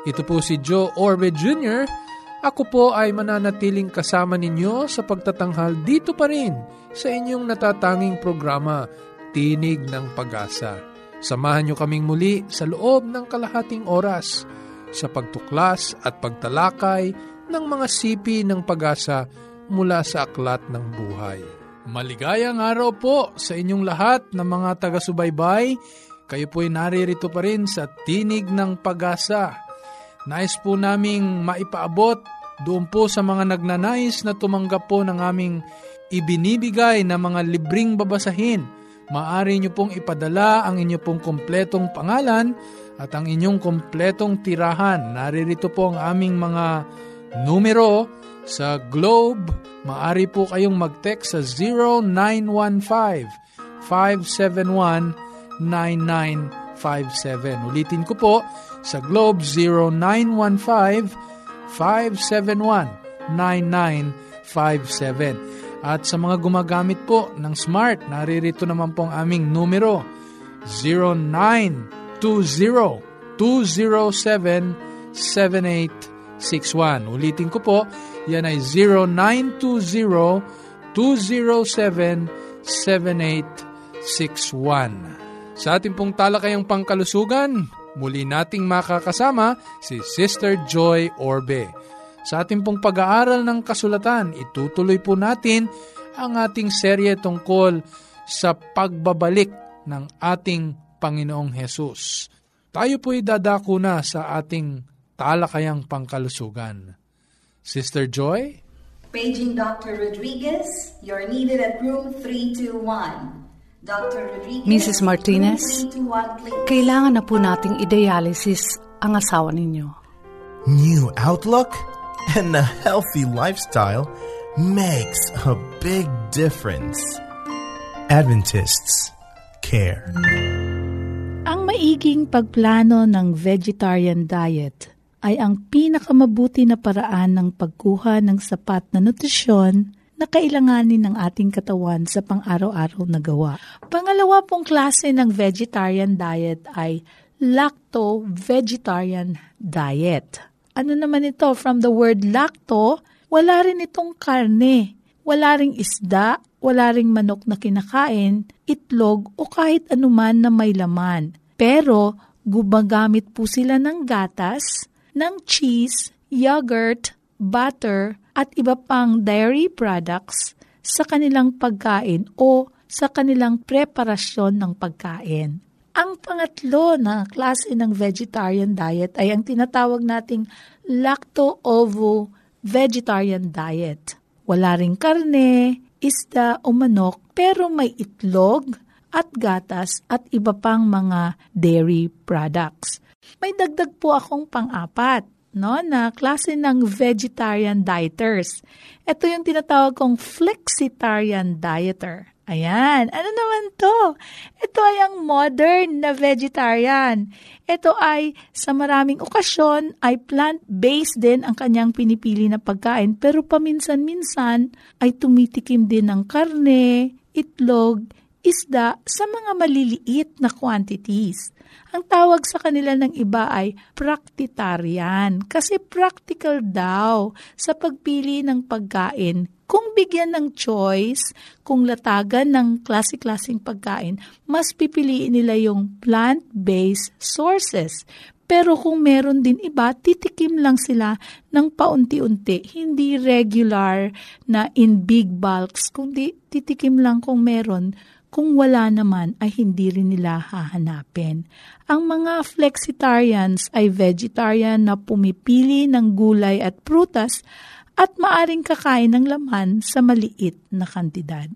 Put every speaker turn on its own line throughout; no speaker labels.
Ito po si Joe Orbe Jr., ako po ay mananatiling kasama ninyo sa pagtatanghal dito pa rin sa inyong natatanging programa, Tinig ng Pag-asa. Samahan nyo kaming muli sa loob ng kalahating oras sa pagtuklas at pagtalakay ng mga sipi ng pag-asa mula sa aklat ng buhay. Maligayang araw po sa inyong lahat ng mga taga-subaybay. Kayo po'y naririto pa rin sa Tinig ng Pag-asa Nais po naming maipaabot doon po sa mga nagnanais na tumanggap po ng aming ibinibigay na mga libring babasahin. Maari nyo pong ipadala ang inyo pong kompletong pangalan at ang inyong kompletong tirahan. Naririto po ang aming mga numero sa Globe. Maari po kayong mag-text sa 0915 571 9957. Ulitin ko po, sa Globe 0915-571-9957. At sa mga gumagamit po ng Smart, naririto naman po ang aming numero 0920-207-7861. Ulitin ko po, yan ay 0920-207-7861. Sa ating pong talakayang pangkalusugan, muli nating makakasama si Sister Joy Orbe. Sa ating pong pag-aaral ng kasulatan, itutuloy po natin ang ating serye tungkol sa pagbabalik ng ating Panginoong Hesus. Tayo po'y dadako na sa ating talakayang pangkalusugan. Sister Joy?
Paging Dr. Rodriguez, you're needed at room 321.
Mrs. Martinez, kailangan na po nating i-dialysis ang asawa ninyo.
New outlook and a healthy lifestyle makes a big difference. Adventists care.
Ang maiging pagplano ng vegetarian diet ay ang pinakamabuti na paraan ng pagkuha ng sapat na nutrisyon na kailanganin ng ating katawan sa pang-araw-araw na gawa. Pangalawa pong klase ng vegetarian diet ay lacto-vegetarian diet. Ano naman ito? From the word lacto, wala rin itong karne, wala ring isda, wala ring manok na kinakain, itlog o kahit anuman na may laman. Pero gumagamit po sila ng gatas, ng cheese, yogurt, butter, at iba pang dairy products sa kanilang pagkain o sa kanilang preparasyon ng pagkain. Ang pangatlo na klase ng vegetarian diet ay ang tinatawag nating lacto-ovo-vegetarian diet. Wala ring karne, isda o manok pero may itlog at gatas at iba pang mga dairy products. May dagdag po akong pang-apat no, na klase ng vegetarian dieters. Ito yung tinatawag kong flexitarian dieter. Ayan. Ano naman to? Ito ay ang modern na vegetarian. Ito ay sa maraming okasyon ay plant-based din ang kanyang pinipili na pagkain pero paminsan-minsan ay tumitikim din ng karne, itlog, isda sa mga maliliit na quantities. Ang tawag sa kanila ng iba ay praktitarian kasi practical daw sa pagpili ng pagkain. Kung bigyan ng choice, kung latagan ng klase-klaseng pagkain, mas pipiliin nila yung plant-based sources. Pero kung meron din iba, titikim lang sila ng paunti-unti, hindi regular na in big bulks, kundi titikim lang kung meron kung wala naman ay hindi rin nila hahanapin. Ang mga flexitarians ay vegetarian na pumipili ng gulay at prutas at maaring kakain ng laman sa maliit na kantidad.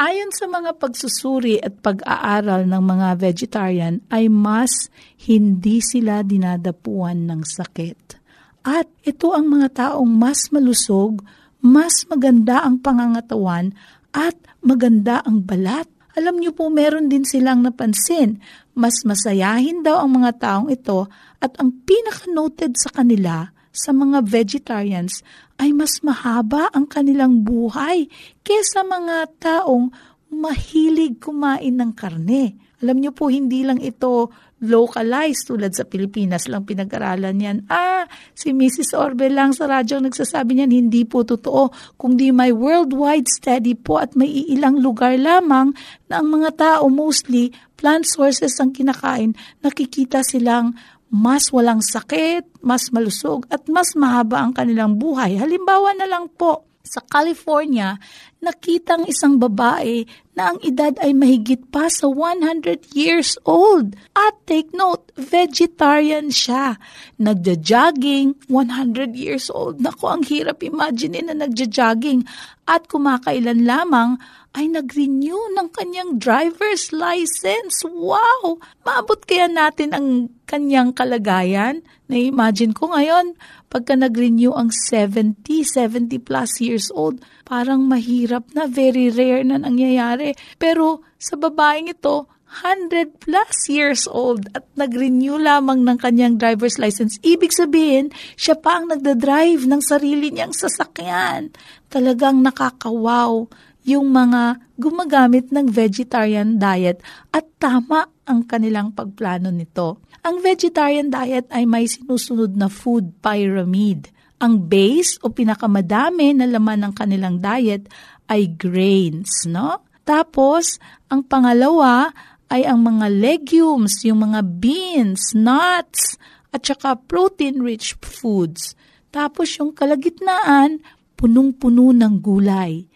Ayon sa mga pagsusuri at pag-aaral ng mga vegetarian ay mas hindi sila dinadapuan ng sakit. At ito ang mga taong mas malusog, mas maganda ang pangangatawan, at maganda ang balat. Alam niyo po, meron din silang napansin. Mas masayahin daw ang mga taong ito at ang pinaka-noted sa kanila sa mga vegetarians ay mas mahaba ang kanilang buhay kesa mga taong mahilig kumain ng karne. Alam niyo po, hindi lang ito localized tulad sa Pilipinas lang pinag-aralan yan. Ah, si Mrs. Orbe lang sa radyo nagsasabi niyan, hindi po totoo. Kung di may worldwide study po at may ilang lugar lamang na ang mga tao mostly plant sources ang kinakain, nakikita silang mas walang sakit, mas malusog at mas mahaba ang kanilang buhay. Halimbawa na lang po, sa California, nakitang isang babae na ang edad ay mahigit pa sa 100 years old. At take note, vegetarian siya. Nagja-jogging, 100 years old. Naku, ang hirap imagine na nagja-jogging. At kumakailan lamang ay nag-renew ng kanyang driver's license. Wow! Maabot kaya natin ang kanyang kalagayan? Na-imagine ko ngayon, pagka nag-renew ang 70, 70 plus years old, parang mahirap na, very rare na nangyayari. Pero sa babaeng ito, 100 plus years old at nag-renew lamang ng kanyang driver's license. Ibig sabihin, siya pa ang nagda-drive ng sarili niyang sasakyan. Talagang nakakawaw yung mga gumagamit ng vegetarian diet at tama ang kanilang pagplano nito. Ang vegetarian diet ay may sinusunod na food pyramid. Ang base o pinakamadami na laman ng kanilang diet ay grains, no? Tapos, ang pangalawa ay ang mga legumes, yung mga beans, nuts, at saka protein-rich foods. Tapos yung kalagitnaan, punong-puno ng gulay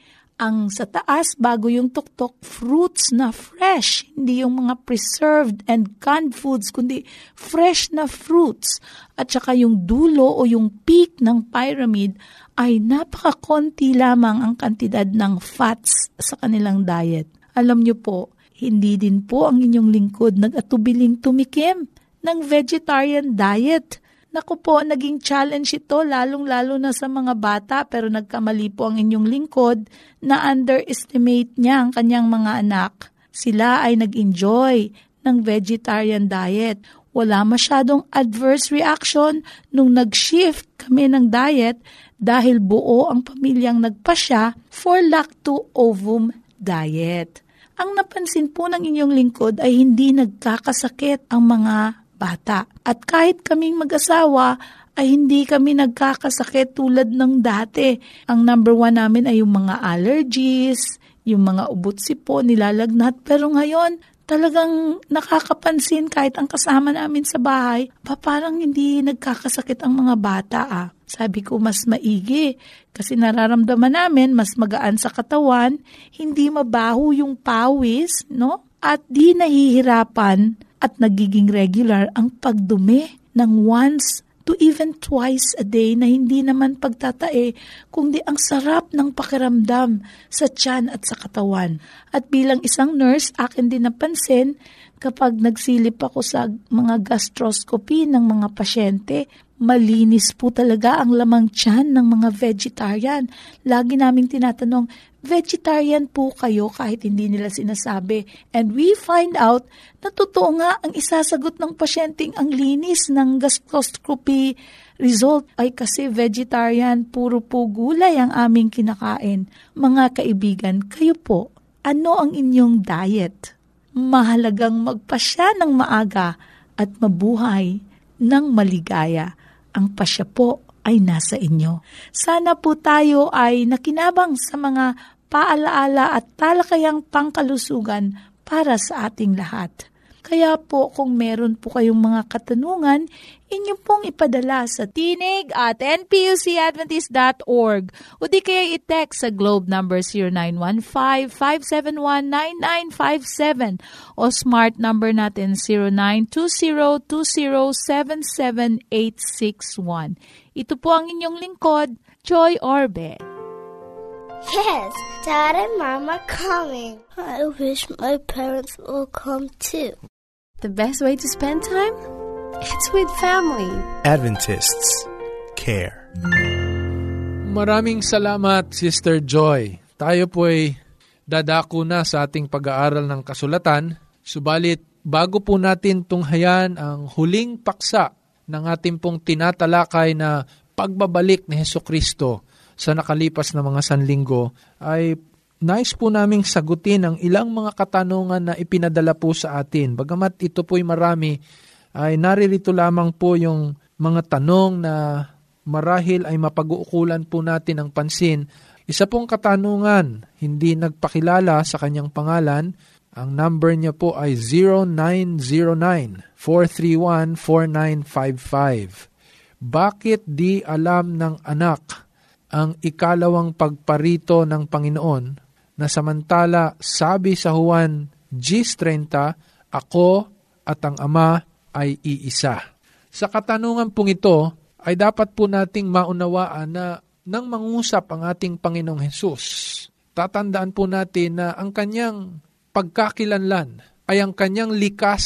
ang sa taas bago yung tuktok fruits na fresh, hindi yung mga preserved and canned foods, kundi fresh na fruits. At saka yung dulo o yung peak ng pyramid ay napakakonti lamang ang kantidad ng fats sa kanilang diet. Alam nyo po, hindi din po ang inyong lingkod nag-atubiling tumikim ng vegetarian diet Naku po, naging challenge ito lalong-lalo na sa mga bata pero nagkamali po ang inyong lingkod na underestimate niya ang kanyang mga anak. Sila ay nag-enjoy ng vegetarian diet. Wala masyadong adverse reaction nung nag-shift kami ng diet dahil buo ang pamilyang nagpasya for lacto-ovum diet. Ang napansin po ng inyong lingkod ay hindi nagkakasakit ang mga bata. At kahit kaming mag-asawa, ay hindi kami nagkakasakit tulad ng dati. Ang number one namin ay yung mga allergies, yung mga ubot sipo, nilalagnat. Pero ngayon, talagang nakakapansin kahit ang kasama namin sa bahay, pa parang hindi nagkakasakit ang mga bata ah. Sabi ko mas maigi kasi nararamdaman namin mas magaan sa katawan, hindi mabaho yung pawis, no? At di nahihirapan at nagiging regular ang pagdumi ng once to even twice a day na hindi naman pagtatae, kundi ang sarap ng pakiramdam sa tiyan at sa katawan. At bilang isang nurse, akin din napansin kapag nagsilip ako sa mga gastroscopy ng mga pasyente, malinis po talaga ang lamang tiyan ng mga vegetarian. Lagi naming tinatanong, vegetarian po kayo kahit hindi nila sinasabi. And we find out na totoo nga ang isasagot ng pasyenteng ang linis ng gastroscopy result ay kasi vegetarian, puro po gulay ang aming kinakain. Mga kaibigan, kayo po, ano ang inyong diet? Mahalagang magpasya ng maaga at mabuhay ng maligaya ang pasya po ay nasa inyo. Sana po tayo ay nakinabang sa mga paalaala at talakayang pangkalusugan para sa ating lahat. Kaya po kung meron po kayong mga katanungan, inyo pong ipadala sa tinig at npucadventist.org o di kaya i-text sa globe number 0915-571-9957 o smart number natin 0920-2077861. Ito po ang inyong lingkod, Joy Orbe.
Yes, Dad and Mom are coming. I wish my parents will come too.
The best way to spend time? It's with family.
Adventists care.
Maraming salamat, Sister Joy. Tayo po ay dadako na sa ating pag-aaral ng kasulatan. Subalit, bago po natin tunghayan ang huling paksa ng ating pong tinatalakay na pagbabalik ni Heso Kristo sa nakalipas na mga sanlinggo, ay nais po naming sagutin ang ilang mga katanungan na ipinadala po sa atin. Bagamat ito po'y marami, ay naririto lamang po yung mga tanong na marahil ay mapag-uukulan po natin ang pansin. Isa pong katanungan, hindi nagpakilala sa kanyang pangalan. Ang number niya po ay 0909-431-4955. Bakit di alam ng anak ang ikalawang pagparito ng Panginoon na samantala sabi sa Juan G30, Ako at ang Ama ay iisa. Sa katanungan pong ito, ay dapat po nating maunawaan na nang mangusap ang ating Panginoong Hesus, tatandaan po natin na ang kanyang pagkakilanlan ay ang kanyang likas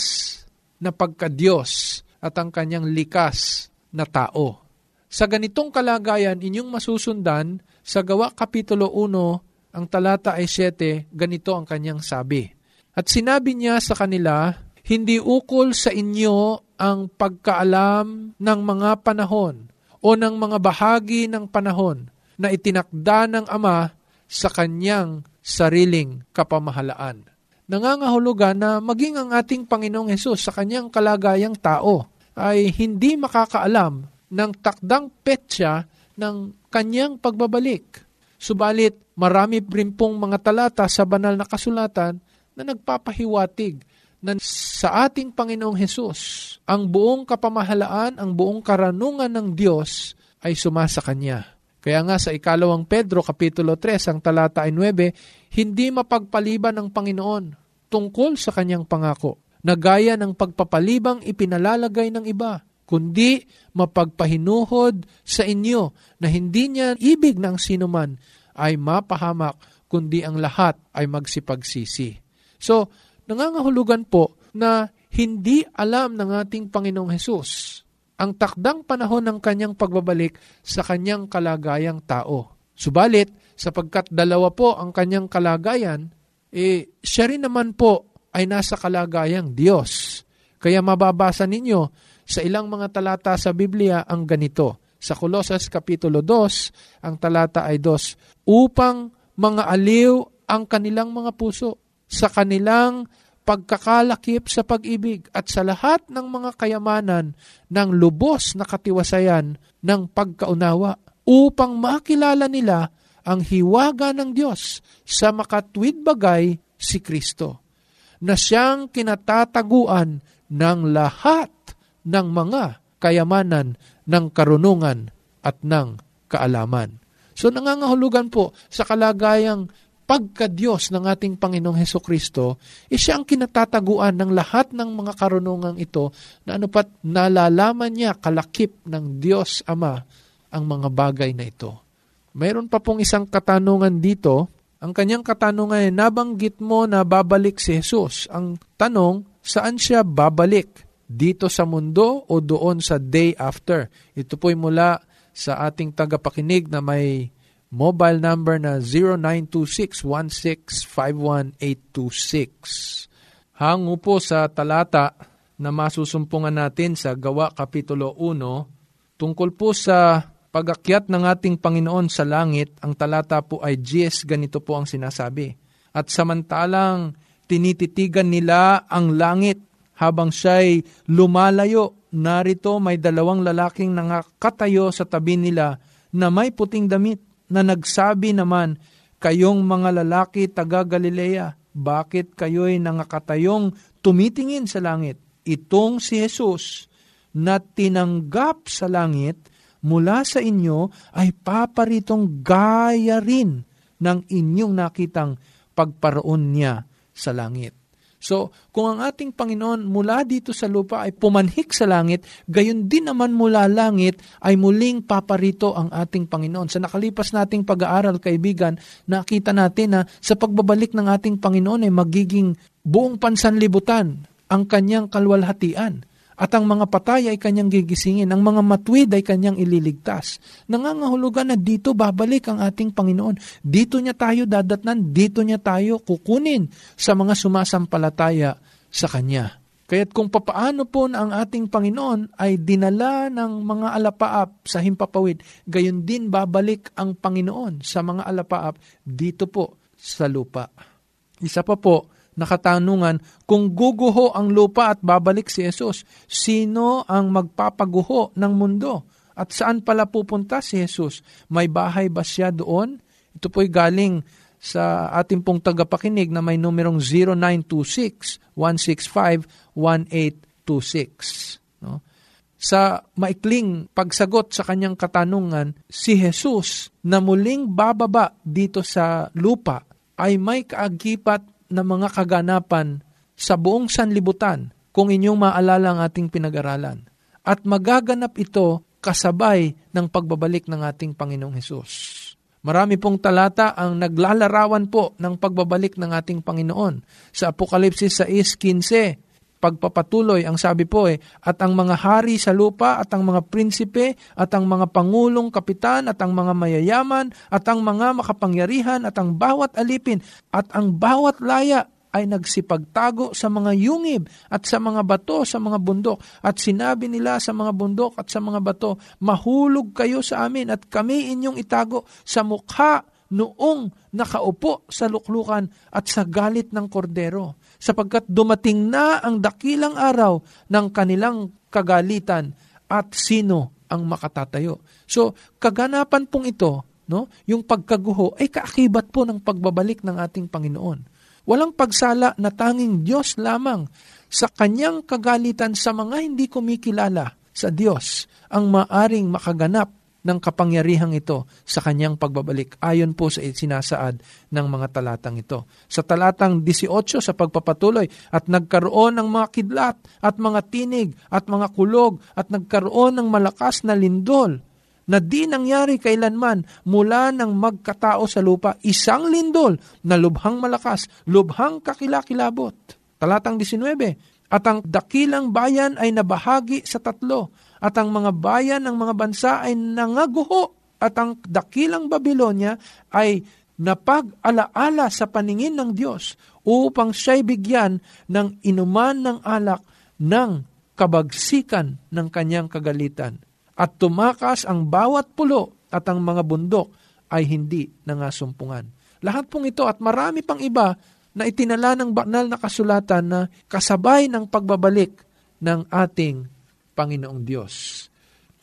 na pagka-Diyos at ang kanyang likas na tao. Sa ganitong kalagayan, inyong masusundan sa Gawa Kapitulo 1, ang talata ay 7, ganito ang kanyang sabi. At sinabi niya sa kanila, hindi ukol sa inyo ang pagkaalam ng mga panahon o ng mga bahagi ng panahon na itinakda ng Ama sa kanyang sariling kapamahalaan. Nangangahulugan na maging ang ating Panginoong Hesus sa kanyang kalagayang tao ay hindi makakaalam ng takdang petsa ng kanyang pagbabalik. Subalit, marami rin pong mga talata sa banal na kasulatan na nagpapahiwatig na sa ating Panginoong Hesus, ang buong kapamahalaan, ang buong karanungan ng Diyos ay sumasa Kanya. Kaya nga sa ikalawang Pedro, Kapitulo 3, ang talata ay 9, hindi mapagpaliban ng Panginoon tungkol sa Kanyang pangako, na gaya ng pagpapalibang ipinalalagay ng iba, kundi mapagpahinuhod sa inyo na hindi niya ibig ng sinuman ay mapahamak, kundi ang lahat ay magsipagsisi. So, nangangahulugan po na hindi alam ng ating Panginoong Hesus ang takdang panahon ng kanyang pagbabalik sa kanyang kalagayang tao. Subalit, sapagkat dalawa po ang kanyang kalagayan, eh, siya rin naman po ay nasa kalagayang Diyos. Kaya mababasa ninyo sa ilang mga talata sa Biblia ang ganito. Sa Colossus Kapitulo 2, ang talata ay 2, upang mga aliw ang kanilang mga puso sa kanilang pagkakalakip sa pag-ibig at sa lahat ng mga kayamanan ng lubos na katiwasayan ng pagkaunawa upang makilala nila ang hiwaga ng Diyos sa makatwid bagay si Kristo na siyang kinatataguan ng lahat ng mga kayamanan ng karunungan at ng kaalaman. So nangangahulugan po sa kalagayang pagka-Diyos ng ating Panginoong Heso Kristo, eh siya ang kinatataguan ng lahat ng mga karunungang ito na ano pat nalalaman niya kalakip ng Diyos Ama ang mga bagay na ito. Mayroon pa pong isang katanungan dito. Ang kanyang katanungan ay, nabanggit mo na babalik si Jesus. Ang tanong, saan siya babalik? Dito sa mundo o doon sa day after? Ito po'y mula sa ating tagapakinig na may mobile number na 0926-1651-826. Hango po sa talata na masusumpungan natin sa Gawa Kapitulo 1 tungkol po sa pagakyat ng ating Panginoon sa langit, ang talata po ay GS, ganito po ang sinasabi. At samantalang tinititigan nila ang langit habang siya'y lumalayo, narito may dalawang lalaking nakatayo sa tabi nila na may puting damit na nagsabi naman, Kayong mga lalaki taga Galilea, bakit kayo'y nangakatayong tumitingin sa langit? Itong si Jesus na tinanggap sa langit mula sa inyo ay paparitong gaya rin ng inyong nakitang pagparoon niya sa langit. So, kung ang ating Panginoon mula dito sa lupa ay pumanhik sa langit, gayon din naman mula langit ay muling paparito ang ating Panginoon. Sa nakalipas nating pag-aaral, kaibigan, nakita natin na sa pagbabalik ng ating Panginoon ay magiging buong pansanlibutan ang kanyang kalwalhatian. At ang mga patay ay kanyang gigisingin, ang mga matwid ay kanyang ililigtas. Nangangahulugan na dito babalik ang ating Panginoon. Dito niya tayo dadatnan, dito niya tayo kukunin sa mga sumasampalataya sa Kanya. Kaya't kung papaano po ang ating Panginoon ay dinala ng mga alapaap sa himpapawid, gayon din babalik ang Panginoon sa mga alapaap dito po sa lupa. Isa pa po, nakatanungan, kung guguho ang lupa at babalik si Jesus, sino ang magpapaguho ng mundo? At saan pala pupunta si Jesus? May bahay ba siya doon? Ito po'y galing sa ating pong tagapakinig na may numerong 0926-165-1826. No? Sa maikling pagsagot sa kanyang katanungan, si Jesus na muling bababa dito sa lupa ay may kaagipat na mga kaganapan sa buong sanlibutan kung inyong maalala ang ating pinag-aralan. At magaganap ito kasabay ng pagbabalik ng ating Panginoong Hesus. Marami pong talata ang naglalarawan po ng pagbabalik ng ating Panginoon. Sa Apokalipsis 6.15, pagpapatuloy, ang sabi po eh, at ang mga hari sa lupa, at ang mga prinsipe, at ang mga pangulong kapitan, at ang mga mayayaman, at ang mga makapangyarihan, at ang bawat alipin, at ang bawat laya ay nagsipagtago sa mga yungib at sa mga bato sa mga bundok. At sinabi nila sa mga bundok at sa mga bato, mahulog kayo sa amin at kami inyong itago sa mukha noong nakaupo sa luklukan at sa galit ng kordero sapagkat dumating na ang dakilang araw ng kanilang kagalitan at sino ang makatatayo. So, kaganapan pong ito, no, yung pagkaguho ay kaakibat po ng pagbabalik ng ating Panginoon. Walang pagsala na tanging Diyos lamang sa kanyang kagalitan sa mga hindi kumikilala sa Diyos ang maaring makaganap ng kapangyarihang ito sa kanyang pagbabalik ayon po sa sinasaad ng mga talatang ito. Sa talatang 18 sa pagpapatuloy at nagkaroon ng mga kidlat at mga tinig at mga kulog at nagkaroon ng malakas na lindol na di nangyari kailanman mula ng magkatao sa lupa isang lindol na lubhang malakas, lubhang kakilakilabot. Talatang 19, at ang dakilang bayan ay nabahagi sa tatlo at ang mga bayan ng mga bansa ay nangaguho at ang dakilang Babylonia ay napag-alaala sa paningin ng Diyos upang siya'y bigyan ng inuman ng alak ng kabagsikan ng kanyang kagalitan. At tumakas ang bawat pulo at ang mga bundok ay hindi nangasumpungan. Lahat pong ito at marami pang iba na itinala ng banal na kasulatan na kasabay ng pagbabalik ng ating Panginoong Diyos.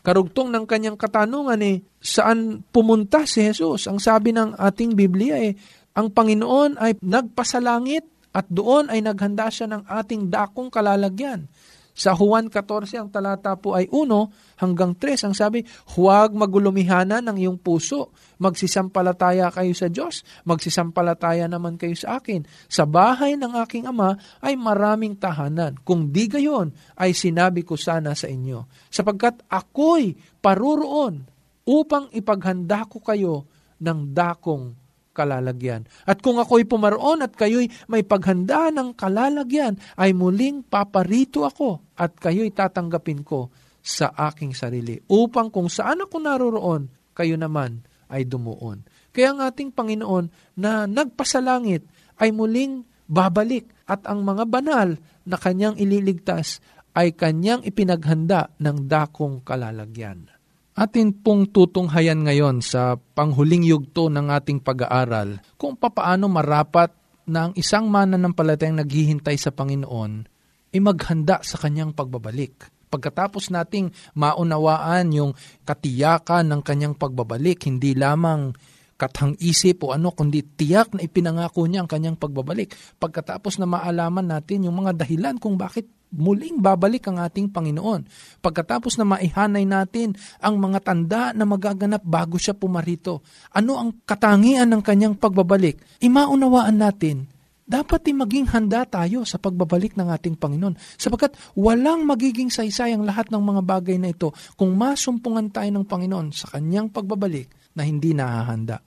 Karugtong ng kanyang katanungan eh, saan pumunta si Jesus? Ang sabi ng ating Biblia eh, ang Panginoon ay nagpasalangit at doon ay naghanda siya ng ating dakong kalalagyan. Sa Juan 14, ang talata po ay 1 hanggang 3. Ang sabi, huwag magulumihana ng iyong puso. Magsisampalataya kayo sa Diyos. Magsisampalataya naman kayo sa akin. Sa bahay ng aking ama ay maraming tahanan. Kung di gayon, ay sinabi ko sana sa inyo. Sapagkat ako'y paruroon upang ipaghanda ko kayo ng dakong kalalagyan. At kung ako'y pumaroon at kayo'y may paghanda ng kalalagyan, ay muling paparito ako at kayo'y tatanggapin ko sa aking sarili. Upang kung saan ako naroroon, kayo naman ay dumuon. Kaya ang ating Panginoon na nagpasalangit ay muling babalik at ang mga banal na kanyang ililigtas ay kanyang ipinaghanda ng dakong kalalagyan. Atin pong tutunghayan ngayon sa panghuling yugto ng ating pag-aaral kung papaano marapat na ang isang mananampalatayang naghihintay sa Panginoon ay maghanda sa kanyang pagbabalik. Pagkatapos nating maunawaan yung katiyakan ng kanyang pagbabalik, hindi lamang kathang isip o ano, kundi tiyak na ipinangako niya ang kanyang pagbabalik. Pagkatapos na maalaman natin yung mga dahilan kung bakit muling babalik ang ating Panginoon. Pagkatapos na maihanay natin ang mga tanda na magaganap bago siya pumarito, ano ang katangian ng kanyang pagbabalik? Imaunawaan natin, dapat din maging handa tayo sa pagbabalik ng ating Panginoon. Sapagkat walang magiging saysay ang lahat ng mga bagay na ito kung masumpungan tayo ng Panginoon sa kanyang pagbabalik na hindi nahahanda.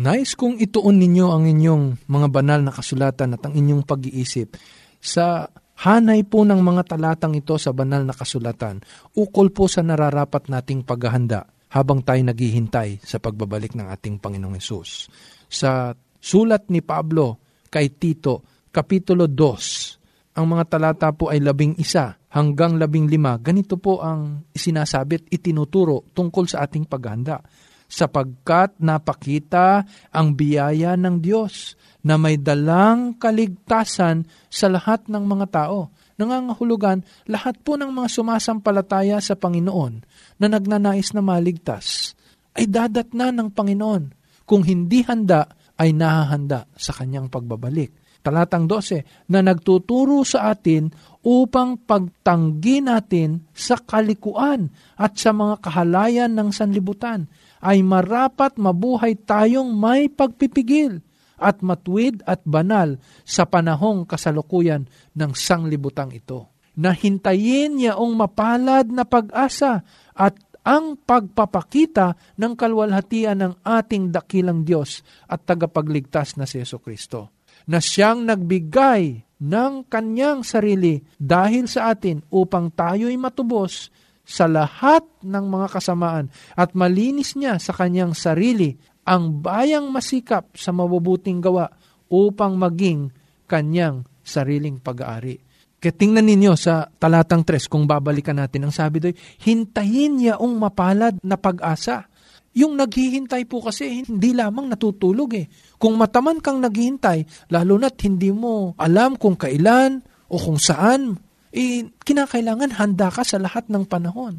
Nice kung ituon ninyo ang inyong mga banal na kasulatan at ang inyong pag-iisip sa Hanay po ng mga talatang ito sa banal na kasulatan, ukol po sa nararapat nating paghahanda habang tayo naghihintay sa pagbabalik ng ating Panginoong Yesus. Sa sulat ni Pablo kay Tito, Kapitulo 2, ang mga talata po ay labing isa hanggang labing lima. Ganito po ang isinasabit, itinuturo tungkol sa ating paghahanda sapagkat napakita ang biyaya ng Diyos na may dalang kaligtasan sa lahat ng mga tao. Nangangahulugan lahat po ng mga sumasampalataya sa Panginoon na nagnanais na maligtas ay dadat na ng Panginoon. Kung hindi handa, ay nahahanda sa kanyang pagbabalik. Talatang 12, na nagtuturo sa atin upang pagtanggi natin sa kalikuan at sa mga kahalayan ng sanlibutan ay marapat mabuhay tayong may pagpipigil at matuwid at banal sa panahong kasalukuyan ng sanglibutang ito. Nahintayin niyaong mapalad na pag-asa at ang pagpapakita ng kalwalhatian ng ating dakilang Diyos at tagapagligtas na si Yeso Kristo, na siyang nagbigay ng kanyang sarili dahil sa atin upang tayo'y matubos sa lahat ng mga kasamaan at malinis niya sa kanyang sarili ang bayang masikap sa mabubuting gawa upang maging kanyang sariling pag-aari. Kaya tingnan ninyo sa talatang 3 kung babalikan natin, ang sabi doon, hintayin niya ang mapalad na pag-asa. Yung naghihintay po kasi hindi lamang natutulog eh. Kung mataman kang naghihintay, lalo na't hindi mo alam kung kailan o kung saan eh, kinakailangan handa ka sa lahat ng panahon.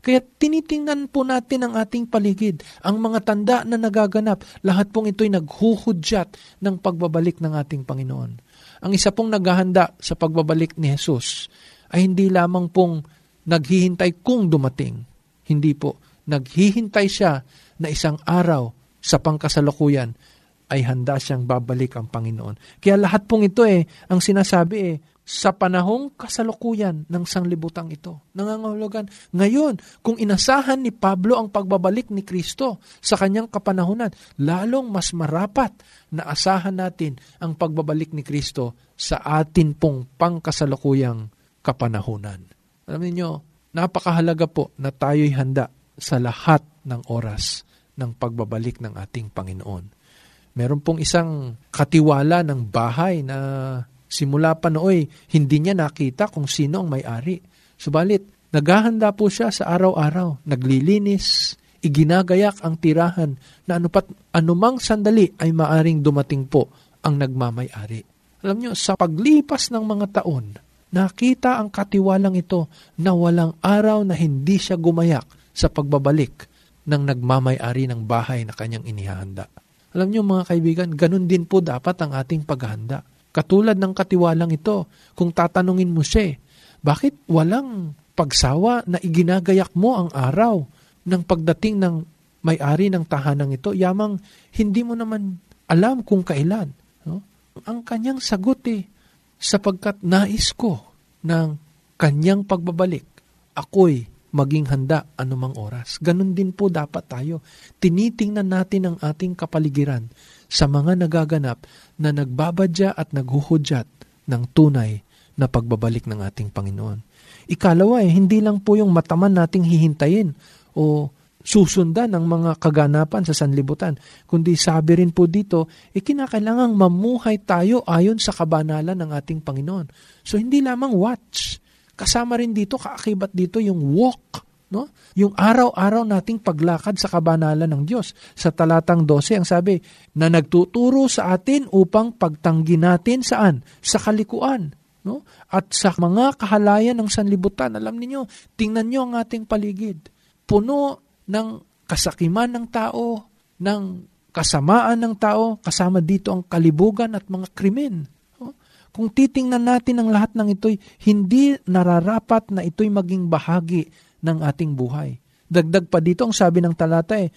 Kaya tinitingnan po natin ang ating paligid, ang mga tanda na nagaganap, lahat pong ito'y naghuhudyat ng pagbabalik ng ating Panginoon. Ang isa pong naghahanda sa pagbabalik ni Jesus ay hindi lamang pong naghihintay kung dumating. Hindi po. Naghihintay siya na isang araw sa pangkasalukuyan ay handa siyang babalik ang Panginoon. Kaya lahat pong ito eh, ang sinasabi eh, sa panahong kasalukuyan ng sanglibutang ito. Nangangahulugan, ngayon, kung inasahan ni Pablo ang pagbabalik ni Kristo sa kanyang kapanahunan, lalong mas marapat na asahan natin ang pagbabalik ni Kristo sa atin pong pangkasalukuyang kapanahunan. Alam niyo, napakahalaga po na tayo'y handa sa lahat ng oras ng pagbabalik ng ating Panginoon. Meron pong isang katiwala ng bahay na Simula pa nooy, hindi niya nakita kung sino ang may-ari. Subalit, naghahanda po siya sa araw-araw, naglilinis, iginagayak ang tirahan na anupat anumang sandali ay maaring dumating po ang nagmamay-ari. Alam niyo, sa paglipas ng mga taon, nakita ang katiwalang ito na walang araw na hindi siya gumayak sa pagbabalik ng nagmamay-ari ng bahay na kanyang inihahanda. Alam niyo mga kaibigan, ganun din po dapat ang ating paghahanda. Katulad ng katiwalang ito, kung tatanungin mo siya, bakit walang pagsawa na iginagayak mo ang araw ng pagdating ng may-ari ng tahanang ito, yamang hindi mo naman alam kung kailan. No? Ang kanyang sagot eh, sapagkat nais ko ng kanyang pagbabalik, ako'y maging handa anumang oras. Ganon din po dapat tayo. Tinitingnan natin ang ating kapaligiran sa mga nagaganap na nagbabadya at naghuhudyat ng tunay na pagbabalik ng ating Panginoon. Ikalawa eh, hindi lang po yung mataman nating hihintayin o susundan ng mga kaganapan sa sanlibutan, kundi sabi rin po dito, eh kinakailangang mamuhay tayo ayon sa kabanalan ng ating Panginoon. So hindi lamang watch, kasama rin dito, kaakibat dito yung walk No? Yung araw-araw nating paglakad sa kabanalan ng Diyos. Sa talatang 12, ang sabi, na nagtuturo sa atin upang pagtanggi natin saan? Sa kalikuan. No? At sa mga kahalayan ng sanlibutan, alam niyo tingnan niyo ang ating paligid. Puno ng kasakiman ng tao, ng kasamaan ng tao, kasama dito ang kalibugan at mga krimen. Kung titingnan natin ang lahat ng ito'y, hindi nararapat na ito'y maging bahagi ng ating buhay. Dagdag pa dito ang sabi ng talata eh,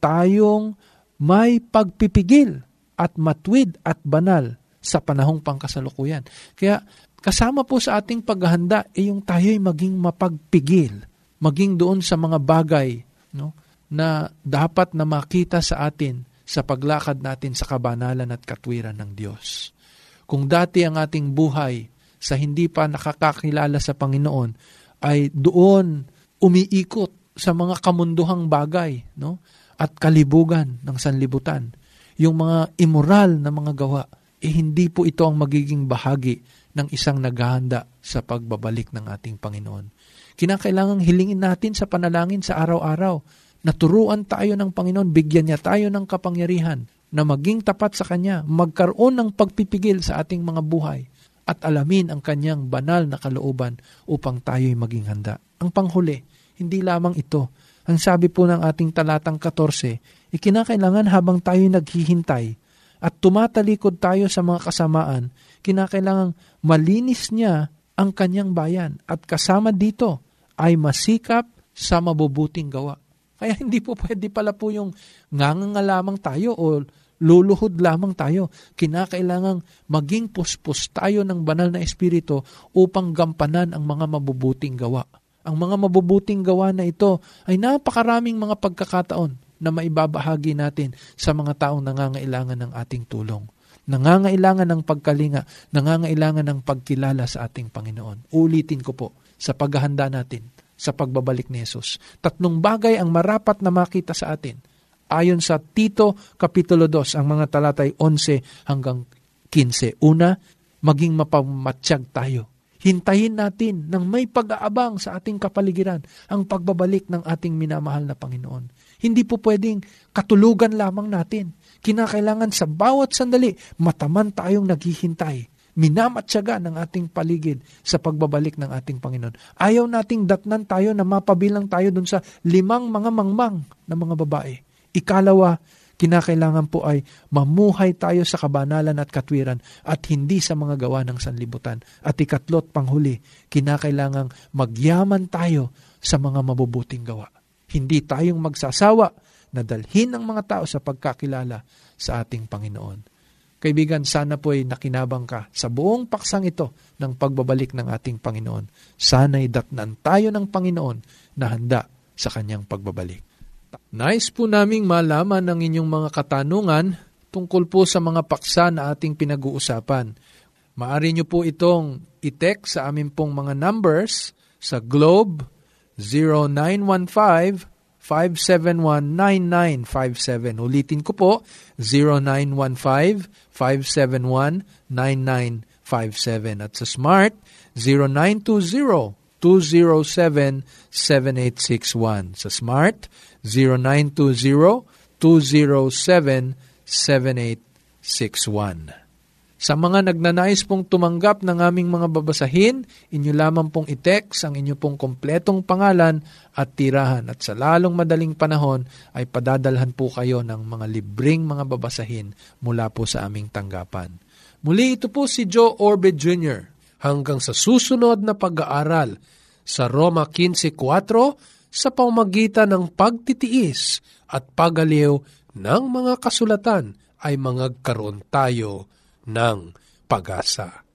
tayong may pagpipigil at matwid at banal sa panahong pangkasalukuyan. Kaya kasama po sa ating paghahanda ay eh, yung tayo'y maging mapagpigil, maging doon sa mga bagay no, na dapat na makita sa atin sa paglakad natin sa kabanalan at katwiran ng Diyos. Kung dati ang ating buhay sa hindi pa nakakakilala sa Panginoon ay doon umiikot sa mga kamunduhang bagay no? at kalibugan ng sanlibutan. Yung mga immoral na mga gawa, eh hindi po ito ang magiging bahagi ng isang naghahanda sa pagbabalik ng ating Panginoon. Kinakailangang hilingin natin sa panalangin sa araw-araw. Naturuan tayo ng Panginoon, bigyan niya tayo ng kapangyarihan na maging tapat sa Kanya, magkaroon ng pagpipigil sa ating mga buhay at alamin ang kanyang banal na kalooban upang tayo'y maging handa. Ang panghuli, hindi lamang ito. Ang sabi po ng ating talatang 14, ikinakailangan habang tayo'y naghihintay at tumatalikod tayo sa mga kasamaan, kinakailangan malinis niya ang kanyang bayan at kasama dito ay masikap sa mabubuting gawa. Kaya hindi po pwede pala po yung nganganga lamang tayo o luluhod lamang tayo. Kinakailangang maging puspos tayo ng banal na espiritu upang gampanan ang mga mabubuting gawa. Ang mga mabubuting gawa na ito ay napakaraming mga pagkakataon na maibabahagi natin sa mga taong nangangailangan ng ating tulong. Nangangailangan ng pagkalinga, nangangailangan ng pagkilala sa ating Panginoon. Ulitin ko po sa paghahanda natin sa pagbabalik ni Jesus. Tatlong bagay ang marapat na makita sa atin ayon sa Tito Kapitulo 2, ang mga talatay 11 hanggang 15. Una, maging mapamatyag tayo. Hintayin natin ng may pag-aabang sa ating kapaligiran ang pagbabalik ng ating minamahal na Panginoon. Hindi po pwedeng katulugan lamang natin. Kinakailangan sa bawat sandali, mataman tayong naghihintay minamatsyaga ng ating paligid sa pagbabalik ng ating Panginoon. Ayaw nating datnan tayo na mapabilang tayo dun sa limang mga mangmang na mga babae. Ikalawa, kinakailangan po ay mamuhay tayo sa kabanalan at katwiran at hindi sa mga gawa ng sanlibutan. At ikatlot panghuli, kinakailangang magyaman tayo sa mga mabubuting gawa. Hindi tayong magsasawa na dalhin ang mga tao sa pagkakilala sa ating Panginoon. Kaibigan, sana po ay nakinabang ka sa buong paksang ito ng pagbabalik ng ating Panginoon. Sana'y datnan tayo ng Panginoon na handa sa kanyang pagbabalik. Nice po naming malaman ng inyong mga katanungan tungkol po sa mga paksa na ating pinag-uusapan. Maari nyo po itong i-text sa amin pong mga numbers sa Globe 0915-571-9957. Ulitin ko po, 0915-571-9957. At sa Smart, 0920-207-7861. Sa Smart, 0920-207-7861. Sa mga nagnanais pong tumanggap ng aming mga babasahin, inyo lamang pong i-text ang inyo pong kompletong pangalan at tirahan at sa lalong madaling panahon ay padadalhan po kayo ng mga libreng mga babasahin mula po sa aming tanggapan. Muli ito po si Joe Orbe Jr. Hanggang sa susunod na pag-aaral sa Roma 15.4 sa pamagitan ng pagtitiis at pagaliw ng mga kasulatan ay mangagkaroon tayo ng pag-asa.